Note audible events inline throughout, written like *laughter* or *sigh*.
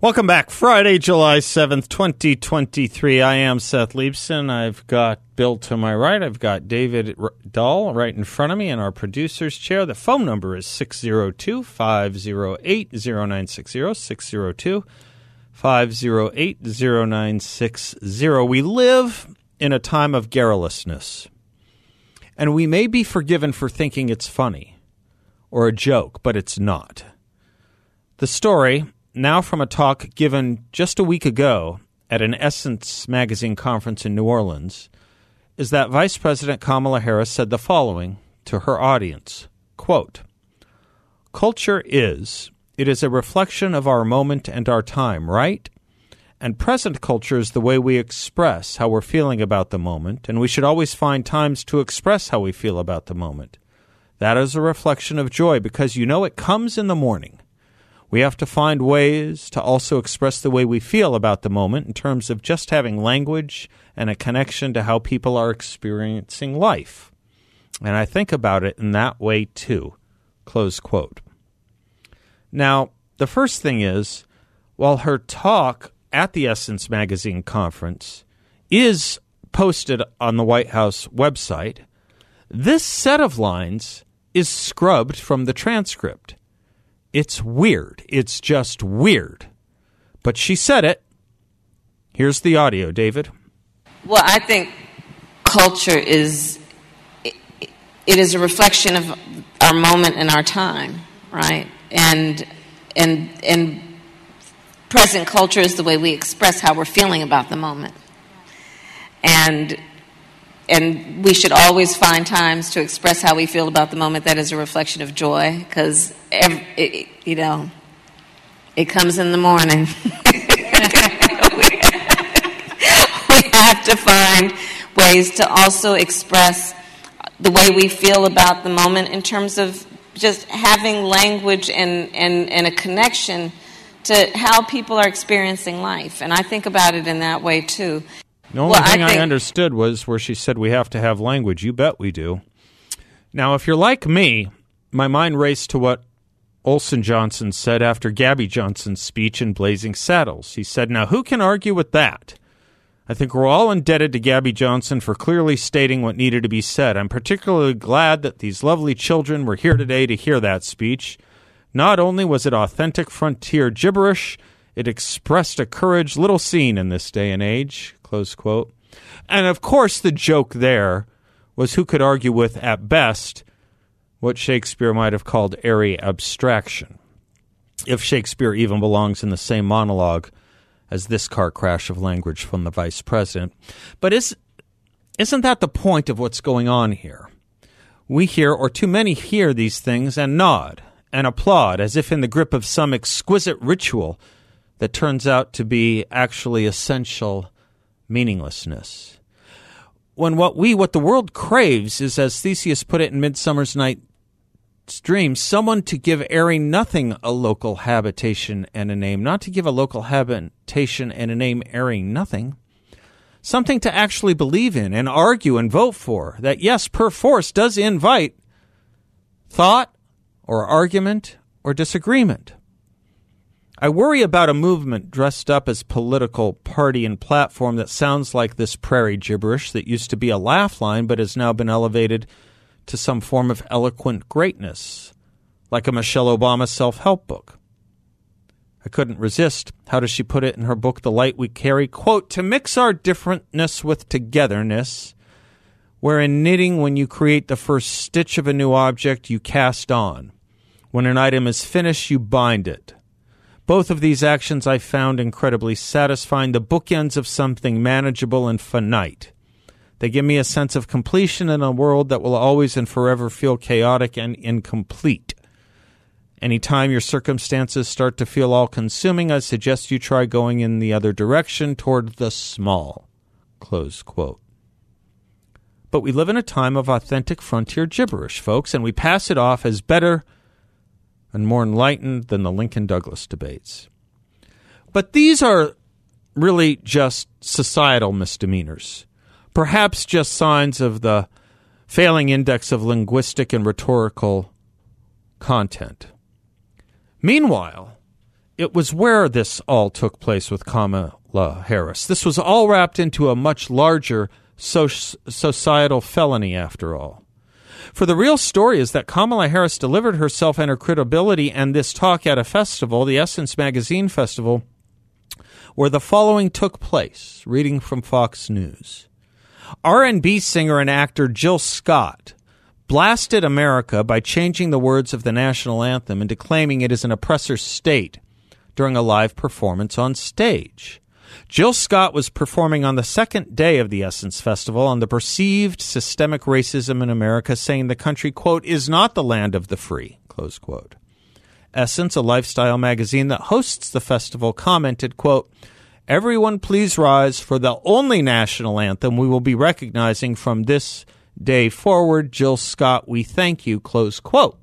Welcome back. Friday, July 7th, 2023. I am Seth Leibsohn. I've got Bill to my right. I've got David Doll right in front of me in our producer's chair. The phone number is 602 508 0960. 602 508 0960. We live in a time of garrulousness, and we may be forgiven for thinking it's funny or a joke, but it's not. The story now from a talk given just a week ago at an Essence magazine conference in New Orleans is that Vice President Kamala Harris said the following to her audience quote, Culture is, it is a reflection of our moment and our time, right? And present culture is the way we express how we're feeling about the moment, and we should always find times to express how we feel about the moment. That is a reflection of joy because you know it comes in the morning. We have to find ways to also express the way we feel about the moment in terms of just having language and a connection to how people are experiencing life. And I think about it in that way too. Close quote. Now, the first thing is, while her talk at the Essence Magazine conference is posted on the White House website, this set of lines is scrubbed from the transcript. It's weird. It's just weird. But she said it. Here's the audio, David. Well, I think culture is it, it is a reflection of our moment and our time, right? And and and present culture is the way we express how we're feeling about the moment. And and we should always find times to express how we feel about the moment that is a reflection of joy because you know it comes in the morning. *laughs* We have to find ways to also express the way we feel about the moment in terms of just having language and, and, and a connection to how people are experiencing life and i think about it in that way too the only well, thing I, think, I understood was where she said we have to have language. You bet we do. Now, if you're like me, my mind raced to what Olson Johnson said after Gabby Johnson's speech in Blazing Saddles. He said, Now, who can argue with that? I think we're all indebted to Gabby Johnson for clearly stating what needed to be said. I'm particularly glad that these lovely children were here today to hear that speech. Not only was it authentic frontier gibberish, it expressed a courage little seen in this day and age. Close quote. And of course, the joke there was who could argue with, at best, what Shakespeare might have called airy abstraction, if Shakespeare even belongs in the same monologue as this car crash of language from the vice president. But is, isn't that the point of what's going on here? We hear, or too many hear these things and nod and applaud as if in the grip of some exquisite ritual that turns out to be actually essential meaninglessness. When what we, what the world craves is, as Theseus put it in Midsummer's Night's Dream, someone to give airy nothing a local habitation and a name, not to give a local habitation and a name airy nothing. Something to actually believe in and argue and vote for that, yes, perforce does invite thought or argument or disagreement. I worry about a movement dressed up as political party and platform that sounds like this prairie gibberish that used to be a laugh line but has now been elevated to some form of eloquent greatness, like a Michelle Obama self help book. I couldn't resist. How does she put it in her book, The Light We Carry? Quote, to mix our differentness with togetherness, where in knitting, when you create the first stitch of a new object, you cast on. When an item is finished, you bind it. Both of these actions I found incredibly satisfying, the bookends of something manageable and finite. They give me a sense of completion in a world that will always and forever feel chaotic and incomplete. Anytime your circumstances start to feel all consuming, I suggest you try going in the other direction toward the small. But we live in a time of authentic frontier gibberish, folks, and we pass it off as better and more enlightened than the Lincoln Douglas debates. But these are really just societal misdemeanors, perhaps just signs of the failing index of linguistic and rhetorical content. Meanwhile, it was where this all took place with Kamala Harris. This was all wrapped into a much larger societal felony, after all. For the real story is that Kamala Harris delivered herself and her credibility and this talk at a festival, the Essence Magazine Festival, where the following took place. Reading from Fox News. R&B singer and actor Jill Scott blasted America by changing the words of the national anthem and declaiming it is an oppressor state during a live performance on stage. Jill Scott was performing on the second day of the Essence Festival on the perceived systemic racism in America, saying the country, quote, is not the land of the free, close quote. Essence, a lifestyle magazine that hosts the festival, commented, quote, Everyone please rise for the only national anthem we will be recognizing from this day forward. Jill Scott, we thank you, close quote.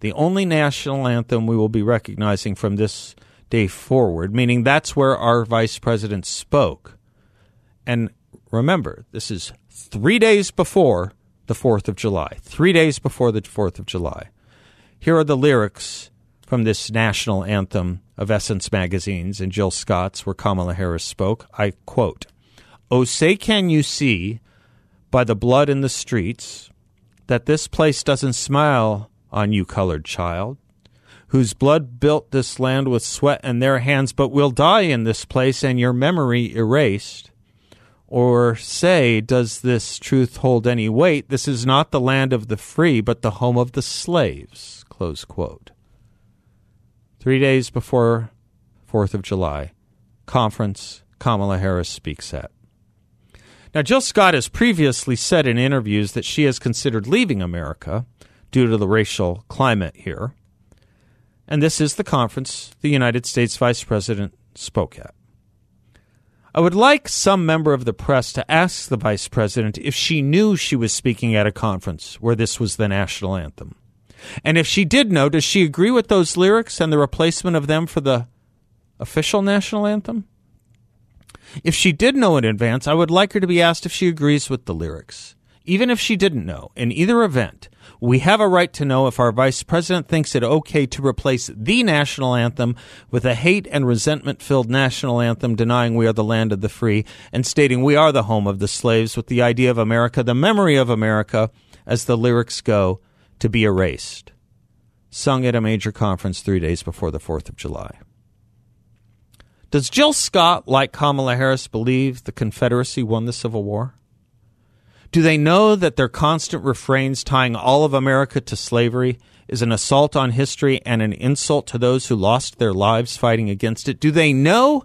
The only national anthem we will be recognizing from this day forward, meaning that's where our vice president spoke. And remember, this is three days before the 4th of July. Three days before the 4th of July. Here are the lyrics from this national anthem of Essence magazines and Jill Scott's, where Kamala Harris spoke. I quote, Oh, say, can you see by the blood in the streets that this place doesn't smile on you, colored child? Whose blood built this land with sweat and their hands, but will die in this place and your memory erased? Or say, does this truth hold any weight? This is not the land of the free, but the home of the slaves. Close quote. Three days before 4th of July, conference Kamala Harris speaks at. Now, Jill Scott has previously said in interviews that she has considered leaving America due to the racial climate here and this is the conference the United States Vice President spoke at. I would like some member of the press to ask the Vice President if she knew she was speaking at a conference where this was the national anthem. And if she did know, does she agree with those lyrics and the replacement of them for the official national anthem? If she did know in advance, I would like her to be asked if she agrees with the lyrics. Even if she didn't know, in either event, we have a right to know if our vice president thinks it okay to replace the national anthem with a hate and resentment filled national anthem denying we are the land of the free and stating we are the home of the slaves with the idea of America, the memory of America, as the lyrics go, to be erased. Sung at a major conference three days before the 4th of July. Does Jill Scott, like Kamala Harris, believe the Confederacy won the Civil War? Do they know that their constant refrains tying all of America to slavery is an assault on history and an insult to those who lost their lives fighting against it? Do they know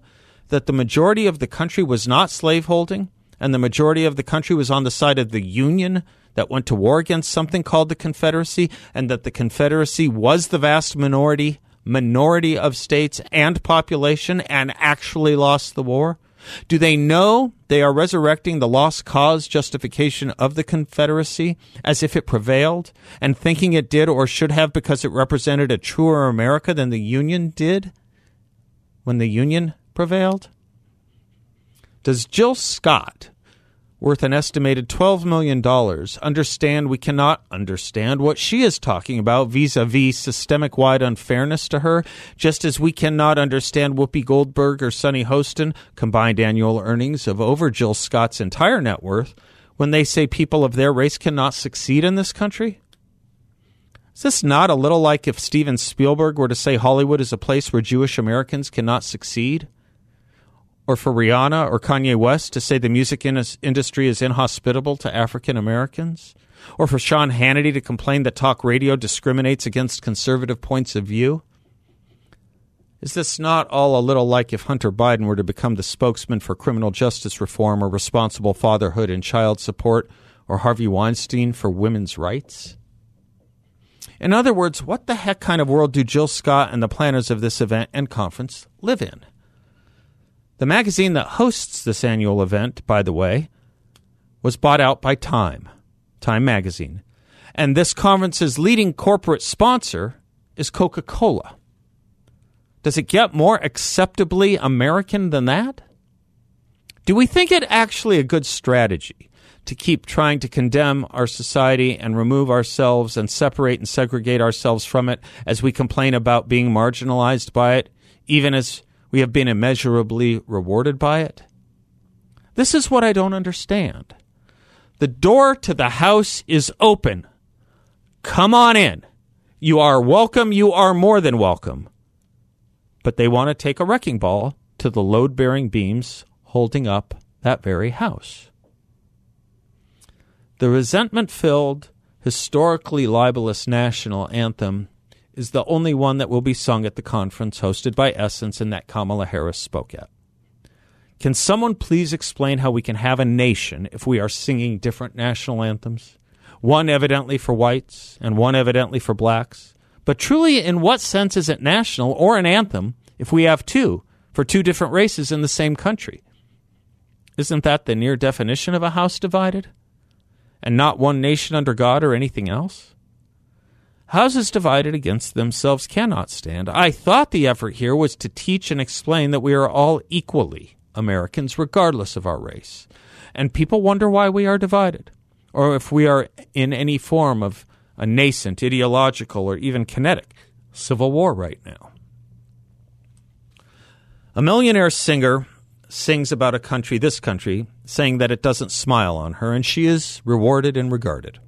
that the majority of the country was not slaveholding and the majority of the country was on the side of the Union that went to war against something called the Confederacy and that the Confederacy was the vast minority minority of states and population and actually lost the war? Do they know they are resurrecting the lost cause justification of the Confederacy as if it prevailed and thinking it did or should have because it represented a truer America than the Union did when the Union prevailed? Does Jill Scott worth an estimated $12 million, understand we cannot understand what she is talking about vis a vis systemic wide unfairness to her, just as we cannot understand Whoopi Goldberg or Sunny Hostin combined annual earnings of over Jill Scott's entire net worth when they say people of their race cannot succeed in this country? Is this not a little like if Steven Spielberg were to say Hollywood is a place where Jewish Americans cannot succeed? Or for Rihanna or Kanye West to say the music in- industry is inhospitable to African Americans? Or for Sean Hannity to complain that talk radio discriminates against conservative points of view? Is this not all a little like if Hunter Biden were to become the spokesman for criminal justice reform or responsible fatherhood and child support, or Harvey Weinstein for women's rights? In other words, what the heck kind of world do Jill Scott and the planners of this event and conference live in? The magazine that hosts this annual event, by the way, was bought out by Time, Time Magazine. And this conference's leading corporate sponsor is Coca Cola. Does it get more acceptably American than that? Do we think it actually a good strategy to keep trying to condemn our society and remove ourselves and separate and segregate ourselves from it as we complain about being marginalized by it, even as we have been immeasurably rewarded by it? This is what I don't understand. The door to the house is open. Come on in. You are welcome. You are more than welcome. But they want to take a wrecking ball to the load bearing beams holding up that very house. The resentment filled, historically libelous national anthem is the only one that will be sung at the conference hosted by Essence and that Kamala Harris spoke at. Can someone please explain how we can have a nation if we are singing different national anthems? One evidently for whites and one evidently for blacks. But truly, in what sense is it national or an anthem if we have two for two different races in the same country? Isn't that the near definition of a house divided? And not one nation under God or anything else? Houses divided against themselves cannot stand. I thought the effort here was to teach and explain that we are all equally Americans, regardless of our race. And people wonder why we are divided, or if we are in any form of a nascent, ideological, or even kinetic civil war right now. A millionaire singer sings about a country, this country, saying that it doesn't smile on her, and she is rewarded and regarded.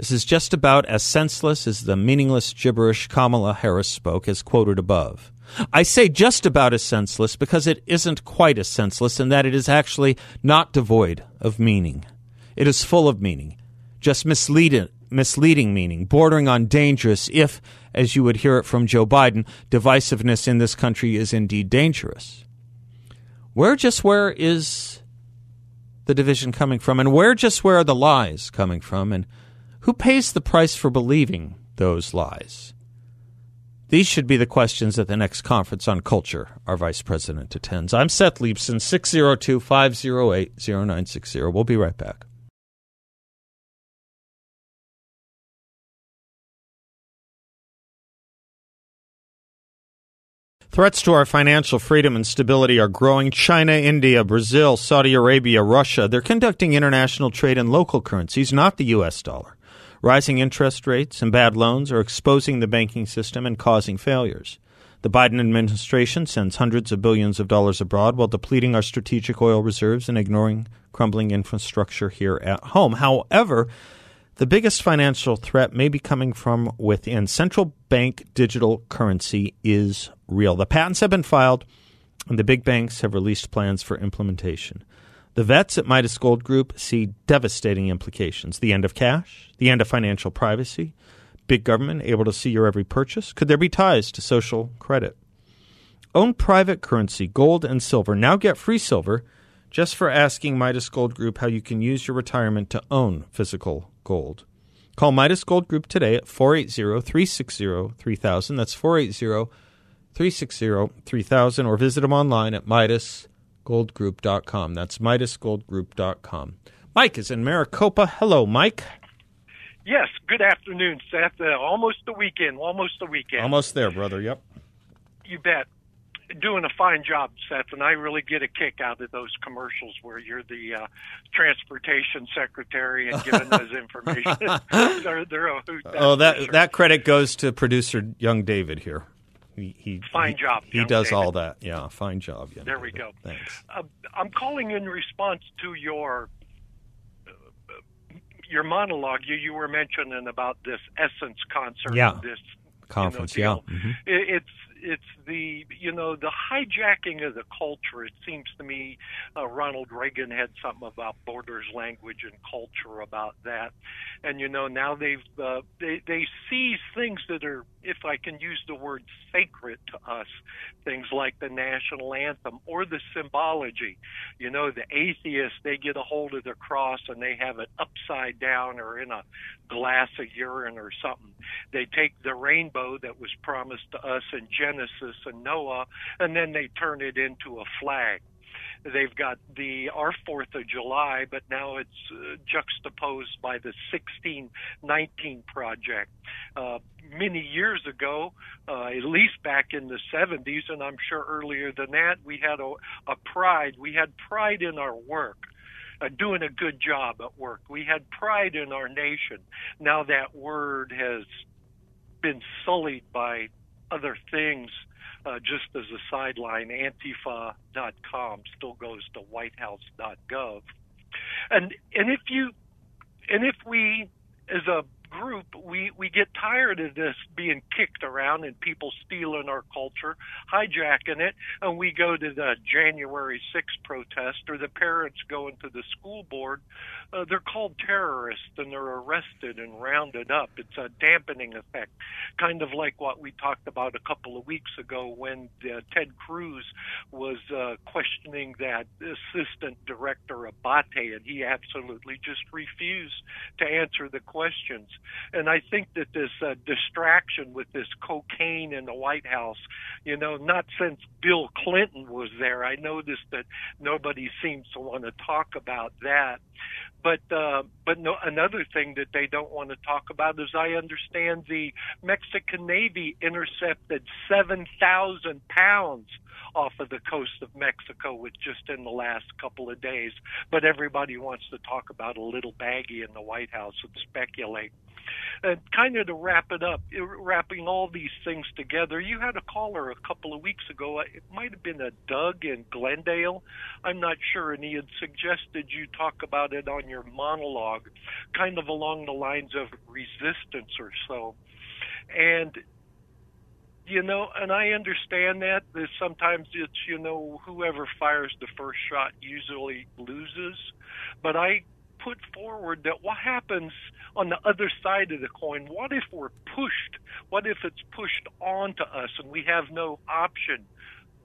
This is just about as senseless as the meaningless gibberish Kamala Harris spoke, as quoted above. I say just about as senseless because it isn't quite as senseless in that it is actually not devoid of meaning. It is full of meaning, just misleading, misleading meaning, bordering on dangerous if, as you would hear it from Joe Biden, divisiveness in this country is indeed dangerous. Where just where is the division coming from, and where just where are the lies coming from, and who pays the price for believing those lies? These should be the questions at the next conference on culture our vice president attends. I'm Seth Leibsohn, 602 508 0960. We'll be right back. Threats to our financial freedom and stability are growing. China, India, Brazil, Saudi Arabia, Russia, they're conducting international trade in local currencies, not the U.S. dollar. Rising interest rates and bad loans are exposing the banking system and causing failures. The Biden administration sends hundreds of billions of dollars abroad while depleting our strategic oil reserves and ignoring crumbling infrastructure here at home. However, the biggest financial threat may be coming from within. Central bank digital currency is real. The patents have been filed, and the big banks have released plans for implementation. The vets at Midas Gold Group see devastating implications the end of cash, the end of financial privacy, big government able to see your every purchase. Could there be ties to social credit? Own private currency, gold and silver. Now get free silver just for asking Midas Gold Group how you can use your retirement to own physical gold. Call Midas Gold Group today at 480 360 3000. That's 480 360 3000 or visit them online at Midas midasgoldgroup.com. That's midasgoldgroup.com. Mike is in Maricopa. Hello, Mike. Yes, good afternoon, Seth. Uh, almost the weekend, almost the weekend. Almost there, brother. Yep. You bet. Doing a fine job, Seth, and I really get a kick out of those commercials where you're the uh, transportation secretary and giving *laughs* those information. *laughs* they're, they're a hoot. Oh, that sure. that credit goes to producer Young David here. He, he fine he, job. He does David. all that. Yeah, fine job. There David. we go. Thanks. Uh, I'm calling in response to your uh, your monologue. You you were mentioning about this Essence concert. Yeah. This conference. You know, yeah. Mm-hmm. It, it's it's the you know the hijacking of the culture. It seems to me uh, Ronald Reagan had something about borders, language, and culture about that, and you know now they've uh, they they seize things that are, if I can use the word sacred to us, things like the national anthem or the symbology. You know the atheists they get a hold of the cross and they have it upside down or in a glass of urine or something. They take the rainbow that was promised to us in Genesis and Noah, and then they turn it into a flag. They've got the our Fourth of July, but now it's uh, juxtaposed by the 1619 project. Uh, many years ago, uh, at least back in the 70s, and I'm sure earlier than that, we had a, a pride. We had pride in our work uh, doing a good job at work. We had pride in our nation. Now that word has been sullied by other things. Uh, just as a sideline, Antifa.com still goes to WhiteHouse.gov, and and if you and if we as a group, we, we get tired of this being kicked around and people stealing our culture, hijacking it, and we go to the January 6th protest or the parents going to the school board. Uh, they're called terrorists and they're arrested and rounded up. It's a dampening effect, kind of like what we talked about a couple of weeks ago when uh, Ted Cruz was uh, questioning that assistant director Abbate, and he absolutely just refused to answer the questions. And I think that this uh, distraction with this cocaine in the White House, you know, not since Bill Clinton was there, I noticed that nobody seems to want to talk about that. But uh, but no, another thing that they don't want to talk about is I understand the Mexican Navy intercepted seven thousand pounds off of the coast of Mexico with just in the last couple of days. But everybody wants to talk about a little baggie in the White House and speculate. And kind of to wrap it up, uh, wrapping all these things together, you had a caller a couple of weeks ago. It might have been a Doug in Glendale. I'm not sure. And he had suggested you talk about it on your monologue, kind of along the lines of resistance or so. And you know, and I understand that. That sometimes it's you know whoever fires the first shot usually loses, but I put forward that what happens on the other side of the coin? What if we're pushed? What if it's pushed onto us and we have no option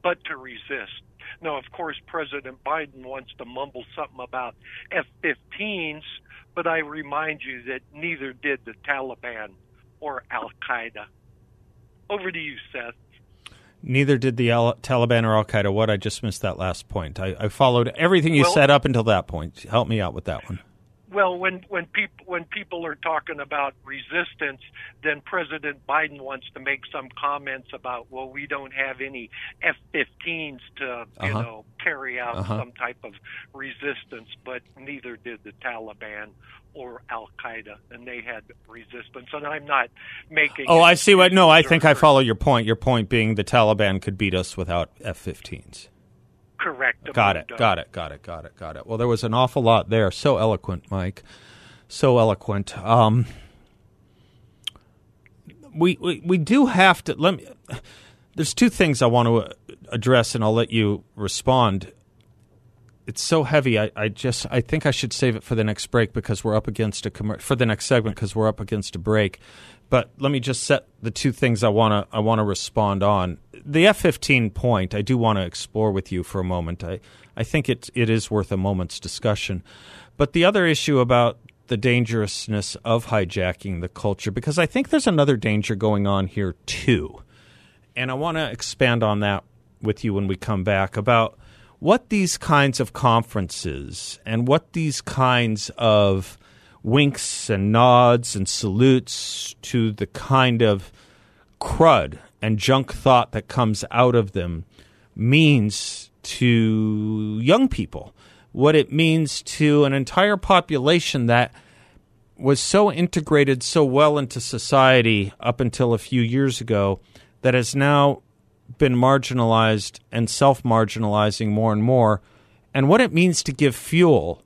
but to resist? Now, of course, President Biden wants to mumble something about F 15s, but I remind you that neither did the Taliban or Al Qaeda. Over to you, Seth. Neither did the Al- Taliban or Al Qaeda. What? I just missed that last point. I, I followed everything you well, said up until that point. Help me out with that one. Well, when when people when people are talking about resistance, then President Biden wants to make some comments about, well, we don't have any F-15s to uh-huh. you know carry out uh-huh. some type of resistance, but neither did the Taliban or Al Qaeda, and they had resistance. And I'm not making. Oh, I see what. No, I think I follow your point. Your point being the Taliban could beat us without F-15s. Correct. Got it. Got it. Got it. Got it. Got it. Well, there was an awful lot there. So eloquent, Mike. So eloquent. Um, we, we we do have to let me. There's two things I want to address, and I'll let you respond it's so heavy. I, I just I think I should save it for the next break because we're up against a com- for the next segment because we're up against a break. But let me just set the two things I want to I want to respond on. The F-15 point I do want to explore with you for a moment. I I think it it is worth a moment's discussion. But the other issue about the dangerousness of hijacking the culture because I think there's another danger going on here too. And I want to expand on that with you when we come back about what these kinds of conferences and what these kinds of winks and nods and salutes to the kind of crud and junk thought that comes out of them means to young people, what it means to an entire population that was so integrated so well into society up until a few years ago that has now been marginalized and self marginalizing more and more, and what it means to give fuel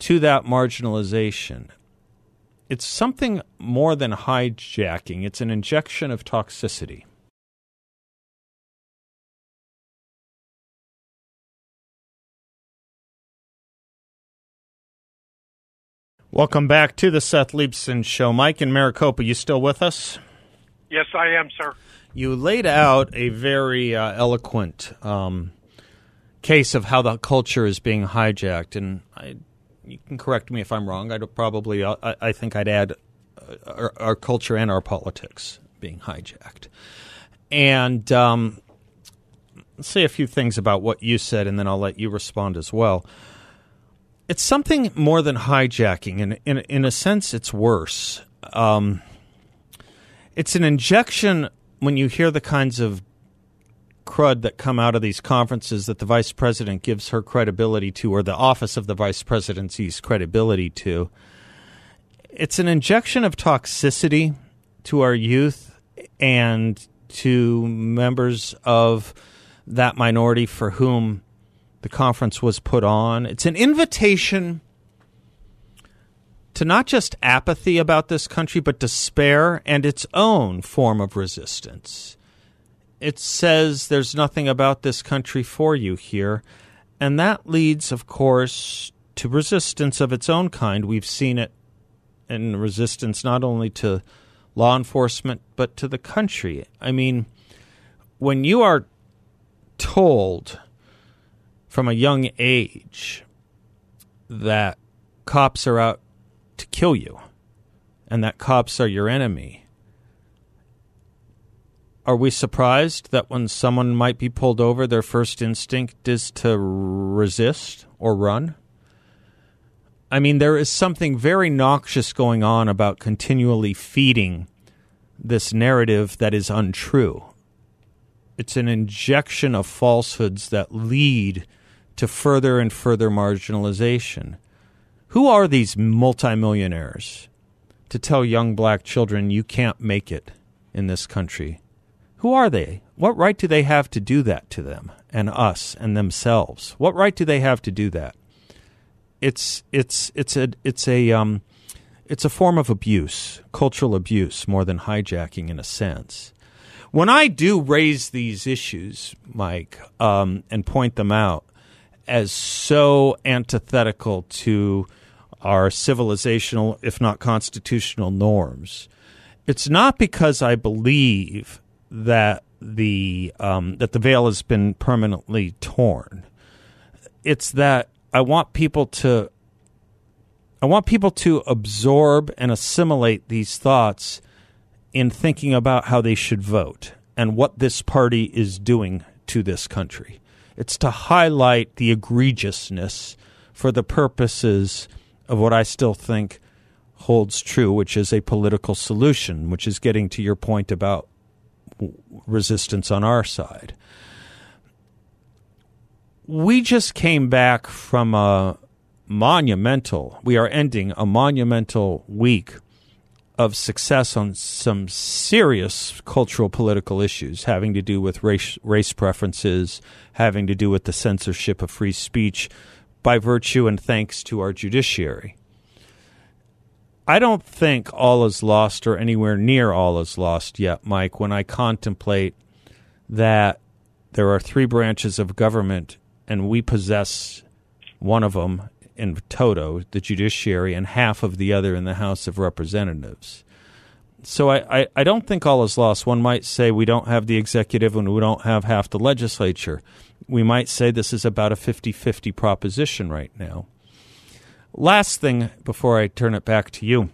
to that marginalization. It's something more than hijacking, it's an injection of toxicity. Welcome back to the Seth Leibsohn Show. Mike in Maricopa, you still with us? Yes, I am, sir you laid out a very uh, eloquent um, case of how the culture is being hijacked, and I, you can correct me if I'm wrong. I'd probably, uh, I, I think, I'd add uh, our, our, culture and our politics being hijacked. And um, let's say a few things about what you said, and then I'll let you respond as well. It's something more than hijacking, and in, in a sense, it's worse. Um, it's an injection when you hear the kinds of crud that come out of these conferences that the vice president gives her credibility to, or the office of the vice presidency's credibility to, it's an injection of toxicity to our youth and to members of that minority for whom the conference was put on. It's an invitation to not just apathy about this country, but despair and its own form of resistance. It says there's nothing about this country for you here. And that leads, of course, to resistance of its own kind. We've seen it in resistance not only to law enforcement, but to the country. I mean, when you are told from a young age that cops are out to kill you and that cops are your enemy. Are we surprised that when someone might be pulled over, their first instinct is to resist or run? I mean, there is something very noxious going on about continually feeding this narrative that is untrue. It's an injection of falsehoods that lead to further and further marginalization. Who are these multimillionaires to tell young black children you can't make it in this country? Who are they? What right do they have to do that to them and us and themselves? What right do they have to do that? It's it's it's a it's a um, it's a form of abuse, cultural abuse, more than hijacking in a sense. When I do raise these issues, Mike, um, and point them out, as so antithetical to our civilizational, if not constitutional, norms. It's not because I believe that the um, that the veil has been permanently torn. It's that I want people to I want people to absorb and assimilate these thoughts in thinking about how they should vote and what this party is doing to this country. It's to highlight the egregiousness for the purposes of what I still think holds true, which is a political solution, which is getting to your point about resistance on our side. We just came back from a monumental, we are ending a monumental week of success on some serious cultural political issues having to do with race, race preferences, having to do with the censorship of free speech by virtue and thanks to our judiciary. I don't think all is lost or anywhere near all is lost yet, Mike, when I contemplate that there are three branches of government and we possess one of them in toto, the judiciary, and half of the other in the House of Representatives. So I, I, I, don't think all is lost. One might say we don't have the executive and we don't have half the legislature. We might say this is about a 50 50 proposition right now. Last thing before I turn it back to you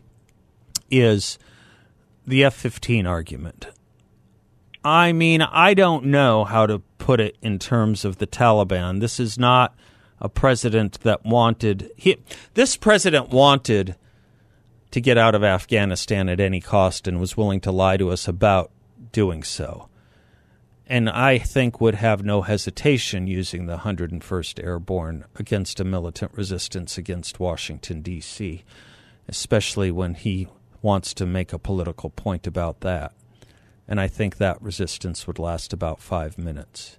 is the F 15 argument. I mean, I don't know how to put it in terms of the Taliban. This is not a president that wanted he, this president wanted to get out of Afghanistan at any cost and was willing to lie to us about doing so. And I think would have no hesitation using the 101st Airborne against a militant resistance against Washington, D.C., especially when he wants to make a political point about that. And I think that resistance would last about five minutes.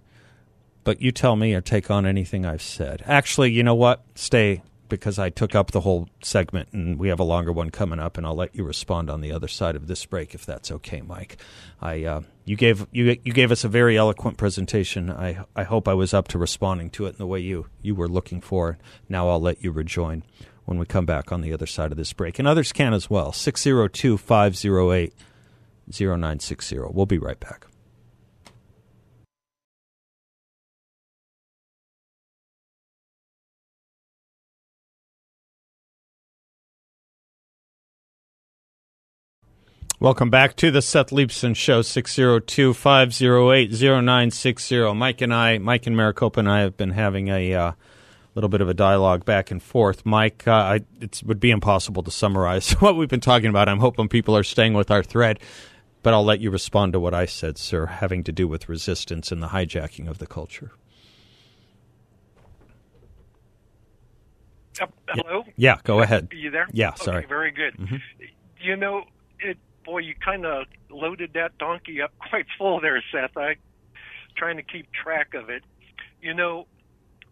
But you tell me or take on anything I've said. Actually, you know what? Stay because I took up the whole segment and we have a longer one coming up, and I'll let you respond on the other side of this break if that's okay, Mike. I uh, you gave you you gave us a very eloquent presentation. I I hope I was up to responding to it in the way you you were looking for. Now I'll let you rejoin when we come back on the other side of this break, and others can as well. 602 508 0960. We'll be right back. Welcome back to the Seth Leibsohn Show, 602 508 0960. Mike and I, Mike and Maricopa and I have been having a uh, little bit of a dialogue back and forth. Mike, uh, it would be impossible to summarize *laughs* what we've been talking about. I'm hoping people are staying with our thread. But I'll let you respond to what I said, sir, having to do with resistance and the hijacking of the culture. Uh, hello. Yeah, go ahead. Are you there? Yeah, okay, sorry. Very good. Mm-hmm. You know, it, boy, you kind of loaded that donkey up *laughs* quite full there, Seth. I trying to keep track of it. You know,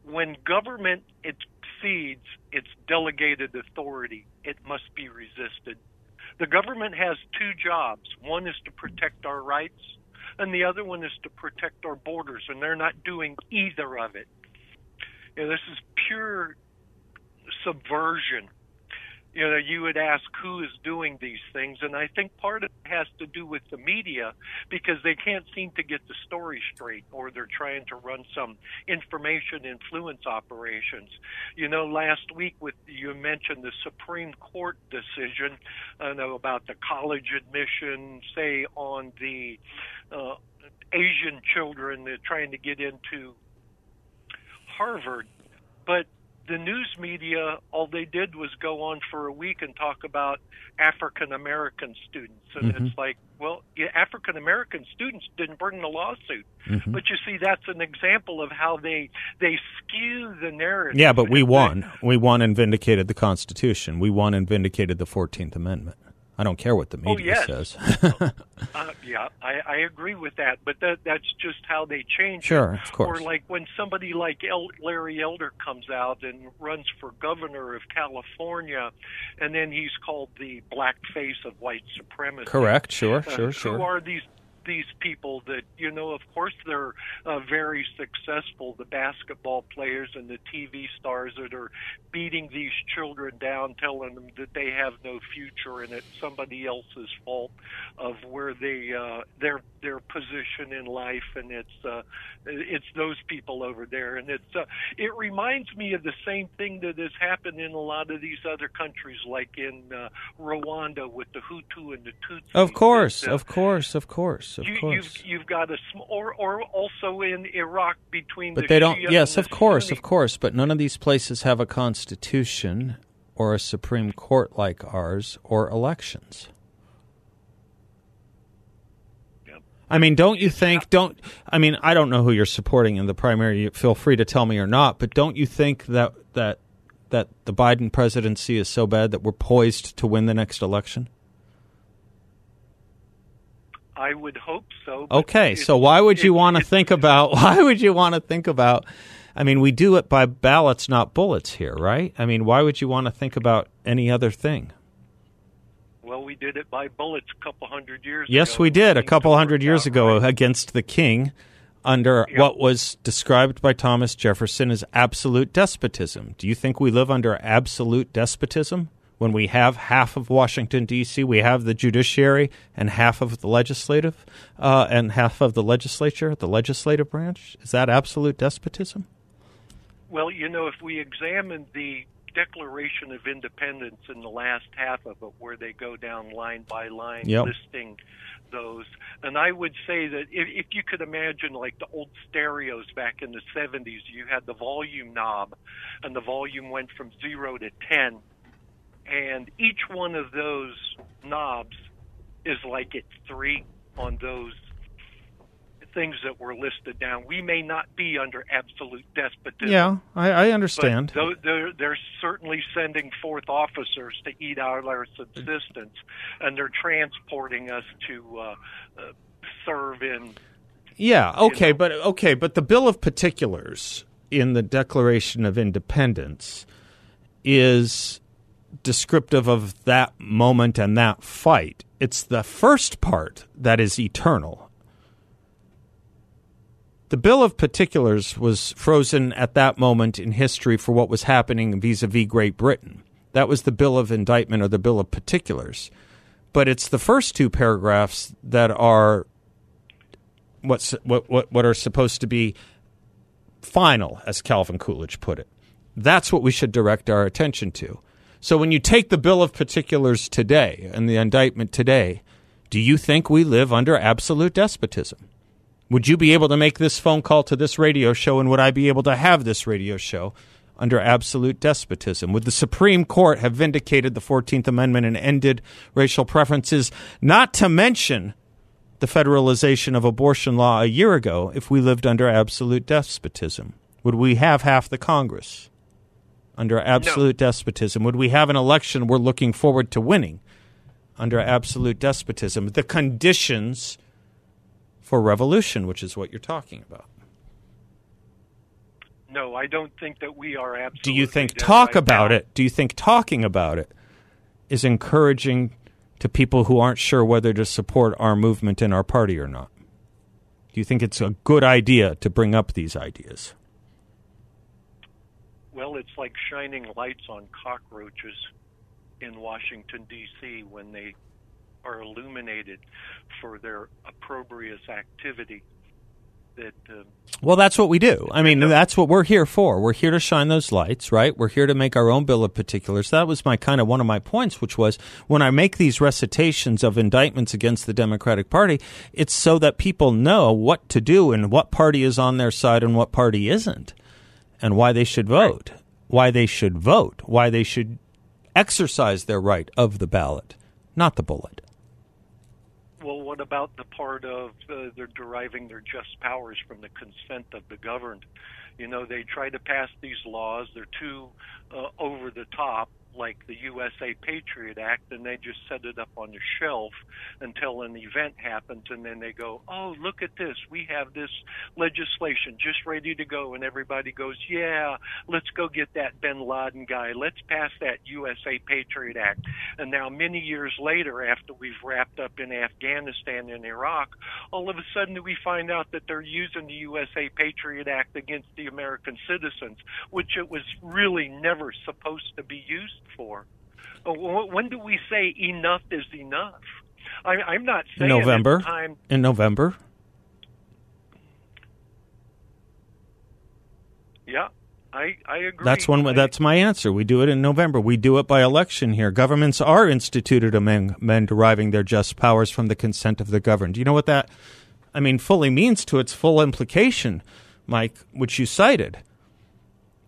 when government exceeds its delegated authority, it must be resisted. The government has two jobs. One is to protect our rights, and the other one is to protect our borders, and they're not doing either of it. You know, this is pure subversion. You know, you would ask who is doing these things, and I think part of it has to do with the media because they can't seem to get the story straight, or they're trying to run some information influence operations. You know, last week with you mentioned the Supreme Court decision uh, about the college admission, say on the uh, Asian children that are trying to get into Harvard, but the news media, all they did was go on for a week and talk about African American students. And Mhm. it's like, well, African American students didn't bring the lawsuit. Mhm. But you see, that's an example of how they they skew the narrative. Yeah, but we won. We won and vindicated the Constitution. We won and vindicated the Fourteenth Amendment. I don't care what the Oh, media yes. says. *laughs* Uh, *laughs* yeah, I, I agree with that, but that that's just how they change. it. Sure, of course. Or like when somebody like El- Larry Elder comes out and runs for governor of California, and then he's called the black face of white supremacy. Correct. Sure. Uh, Sure. Who Sure. are these these people that you know? Of course, they're uh, very successful. The basketball players and the TV stars that are beating these children down, telling them that they have no future and it's somebody else's fault of where they uh, their their position in life, and it's uh, it's those people over there, and it's uh, it reminds me of the same thing that has happened in a lot of these other countries, like in uh, Rwanda with the Hutu and the Tutsi. Of course. Uh, Of course. Of course. Of you, course. You've, you've got a sm- or or also in Iraq between But the they don't. Shia Yes, of course, Sunni. of course. But none of these places have a constitution or a Supreme Court like ours or elections. Yep. I mean, don't you think? Don't I mean? I don't know who you're supporting in the primary. You Feel free to tell me or not. But don't you think that that that the Biden presidency is so bad that we're poised to win the next election? I would hope so. Okay, so why would you want to think about? *laughs* Why would you want to think about? I mean, we do it by ballots, not bullets here, right? I mean, why would you want to think about any other thing? Well, we did it by bullets a couple hundred years ago. Yes, we did a couple hundred years out ago right. against the king under Yeah. what was described by Thomas Jefferson as absolute despotism. Do you think we live under absolute despotism when we have half of Washington D.C., we have the judiciary and half of the legislative uh, and half of the legislature, the legislative branch? Is that absolute despotism? Well, you know, if we examine the Declaration of Independence in the last half of it, where they go down line by line Yep. listing those, and I would say that if, if you could imagine like the old stereos back in the 70s, you had the volume knob, and the volume went from zero to 10, and each one of those knobs is like at three on those things that were listed down. We may not be under absolute despotism. Yeah, I, I understand. they're, they're certainly sending forth officers to eat out our subsistence, and they're transporting us to uh, uh, serve in. Yeah, okay, know. but okay, but the Bill of Particulars in the Declaration of Independence is descriptive of that moment and that fight. It's the first part that is eternal. The Bill of Particulars was frozen at that moment in history for what was happening vis a vis Great Britain. That was the Bill of Indictment or the Bill of Particulars. But it's the first two paragraphs that are what's what what what are supposed to be final, as Calvin Coolidge put it. That's what we should direct our attention to. So when you take the Bill of Particulars today and the indictment today, do you think we live under absolute despotism? Would you be able to make this phone call to this radio show and would I be able to have this radio show under absolute despotism? Would the Supreme Court have vindicated the 14th Amendment and ended racial preferences, not to mention the federalization of abortion law a year ago if we lived under absolute despotism? Would we have half the Congress under absolute no. despotism? Would we have an election we're looking forward to winning under absolute despotism? The conditions for revolution, which is what you're talking about. No, I don't think that we are absolutely. Do you think talk about now. it? Do you think talking about it is encouraging to people who aren't sure whether to support our movement and our party or not? Do you think it's a good idea to bring up these ideas? Well, it's like shining lights on cockroaches in Washington, D.C. when they are illuminated for their opprobrious activity that. Uh, well, that's what we do. I mean, that's what we're here for. We're here to shine those lights, right? We're here to make our own bill of particulars. That was my kind of one of my points, which was when I make these recitations of indictments against the Democratic Party, it's so that people know what to do and what party is on their side and what party isn't, and why they should vote, right. why they should vote, why they should exercise their right of the ballot, not the bullet well, what about the part of uh, they're deriving their just powers from the consent of the governed? You know, they try to pass these laws. They're too uh, over the top like the USA Patriot Act and they just set it up on the shelf until an event happens and then they go, "Oh, look at this. We have this legislation just ready to go." And everybody goes, "Yeah, let's go get that bin Laden guy. Let's pass that USA Patriot Act." And now many years later after we've wrapped up in Afghanistan and Iraq, all of a sudden we find out that they're using the USA Patriot Act against the American citizens, which it was really never supposed to be used for. When do we say enough is enough? I, am not saying November. Time, in November. Yeah, I, I agree. That's one. I, that's my answer. We do it in November. We do it by election here. Governments are instituted among men deriving their just powers from the consent of the governed. Do you know what that, I mean, fully means to its full implication, Mike, which you cited?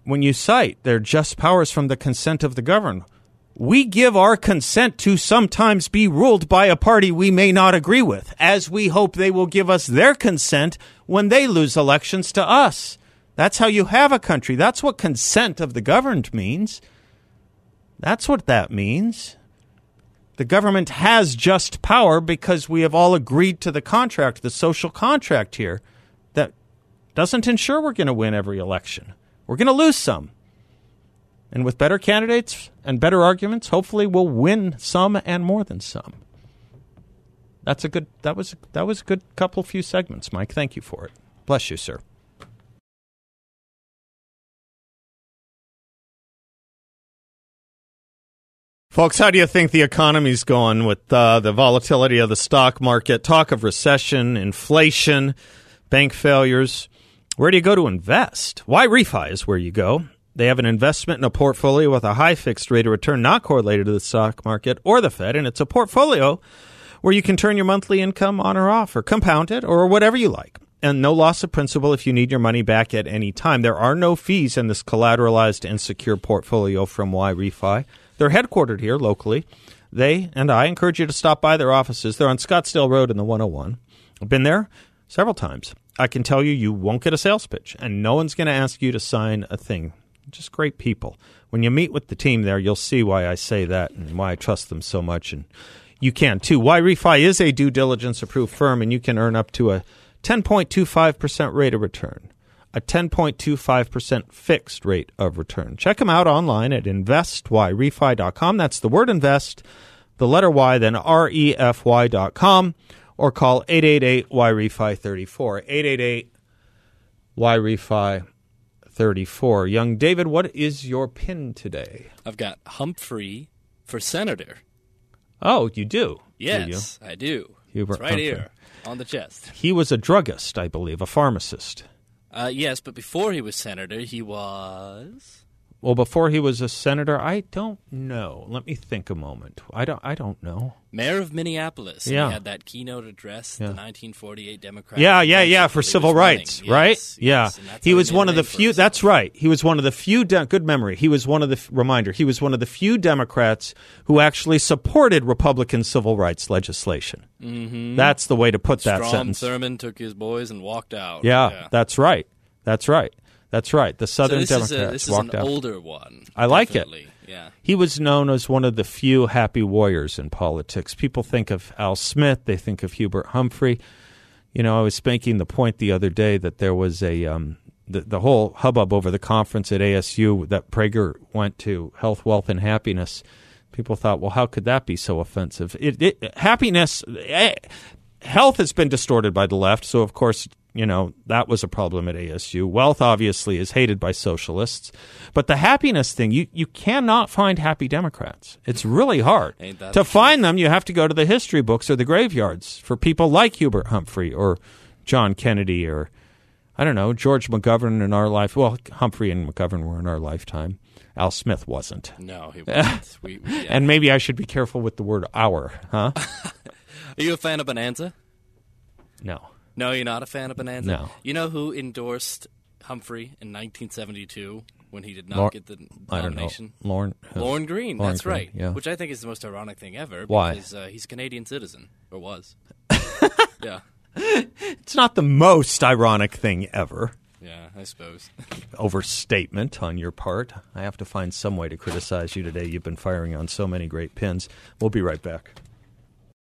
When you cite their just powers from the consent of the governed, we give our consent to sometimes be ruled by a party we may not agree with, as we hope they will give us their consent when they lose elections to us. That's how you have a country. That's what consent of the governed means. That's what that means. The government has just power because we have all agreed to the contract, the social contract here, that doesn't ensure we're going to win every election. We're going to lose some. And with better candidates and better arguments, hopefully we'll win some and more than some. That's a good that was that was a good couple few segments, Mike. Thank you for it. Bless you, sir. Folks, how do you think the economy's going with uh, the volatility of the stock market, talk of recession, inflation, bank failures? Where do you go to invest? YRefy is where you go. They have an investment in a portfolio with a high fixed rate of return not correlated to the stock market or the Fed, and it's a portfolio where you can turn your monthly income on or off or compound it or whatever you like. And no loss of principal if you need your money back at any time. There are no fees in this collateralized and secure portfolio from YRefy. They're headquartered here locally. They and I encourage you to stop by their offices. They're on Scottsdale Road in the 101. I've been there several times. I can tell you, you won't get a sales pitch, and no one's going to ask you to sign a thing. Just great people. When you meet with the team there, you'll see why I say that and why I trust them so much. And you can too. YRefy is a due diligence approved firm, and you can earn up to a 10.25% rate of return, a 10.25% fixed rate of return. Check them out online at investyrefy.com. That's the word invest, the letter Y, then R E F Y.com or call 888 YREFI 34. 888 YREFI 34. Young David, what is your pin today? I've got Humphrey for senator. Oh, you do? Yes, do you? I do. Hubert it's right Humphrey. here on the chest. He was a druggist, I believe, a pharmacist. Uh, yes, but before he was senator, he was Well, before he was a senator, I don't know. Let me think a moment. I don't. I don't know. Mayor of Minneapolis. Yeah. He had that keynote address, Yeah. the 1948 Democrat. Yeah, yeah, yeah. For civil was running. rights, Yes, right? yes, yeah. He was one of the few. That's right. He was one of the few. De- good memory. He was one of the f- reminder. He was one of the few Democrats who actually supported Republican civil rights legislation. Mm-hmm. That's the way to put that Strom sentence. Thurmond took his boys and walked out. Yeah, that's right. That's right. That's right. The so Southern this Democrats is a, this is walked an out. older one. I like it. Yeah. He was known as one of the few happy warriors in politics. People think of Al Smith, they think of Hubert Humphrey. You know, I was making the point the other day that there was a um, the, the whole hubbub over the conference at ASU that Prager went to, health, wealth, and happiness. People thought, well, how could that be so offensive? It, it, happiness, eh, health has been distorted by the left, so of course, you know, that was a problem at ASU. Wealth obviously is hated by socialists. But the happiness thing, you, you cannot find happy Democrats. It's really hard. To find them, you have to go to the history books or the graveyards for people like Hubert Humphrey or John Kennedy or, I don't know, George McGovern in our life. Well, Humphrey and McGovern were in our lifetime. Al Smith wasn't. No, he *laughs* wasn't. we, we, yeah. And maybe I should be careful with the word our, huh? *laughs* Are you a fan of Bonanza? No. No, you're not a fan of Bonanza. No. You know who endorsed Humphrey in 1972 when he did not Lor- get the nomination? I don't know. nomination? Lauren. Lorne Greene. That's Greene, right. yeah. Which I think is the most ironic thing ever. Why? Because uh, he's a Canadian citizen, or was. *laughs* yeah. It's not the most ironic thing ever. Yeah, I suppose. *laughs* overstatement on your part. I have to find some way to criticize you today. You've been firing on so many great pins. We'll be right back.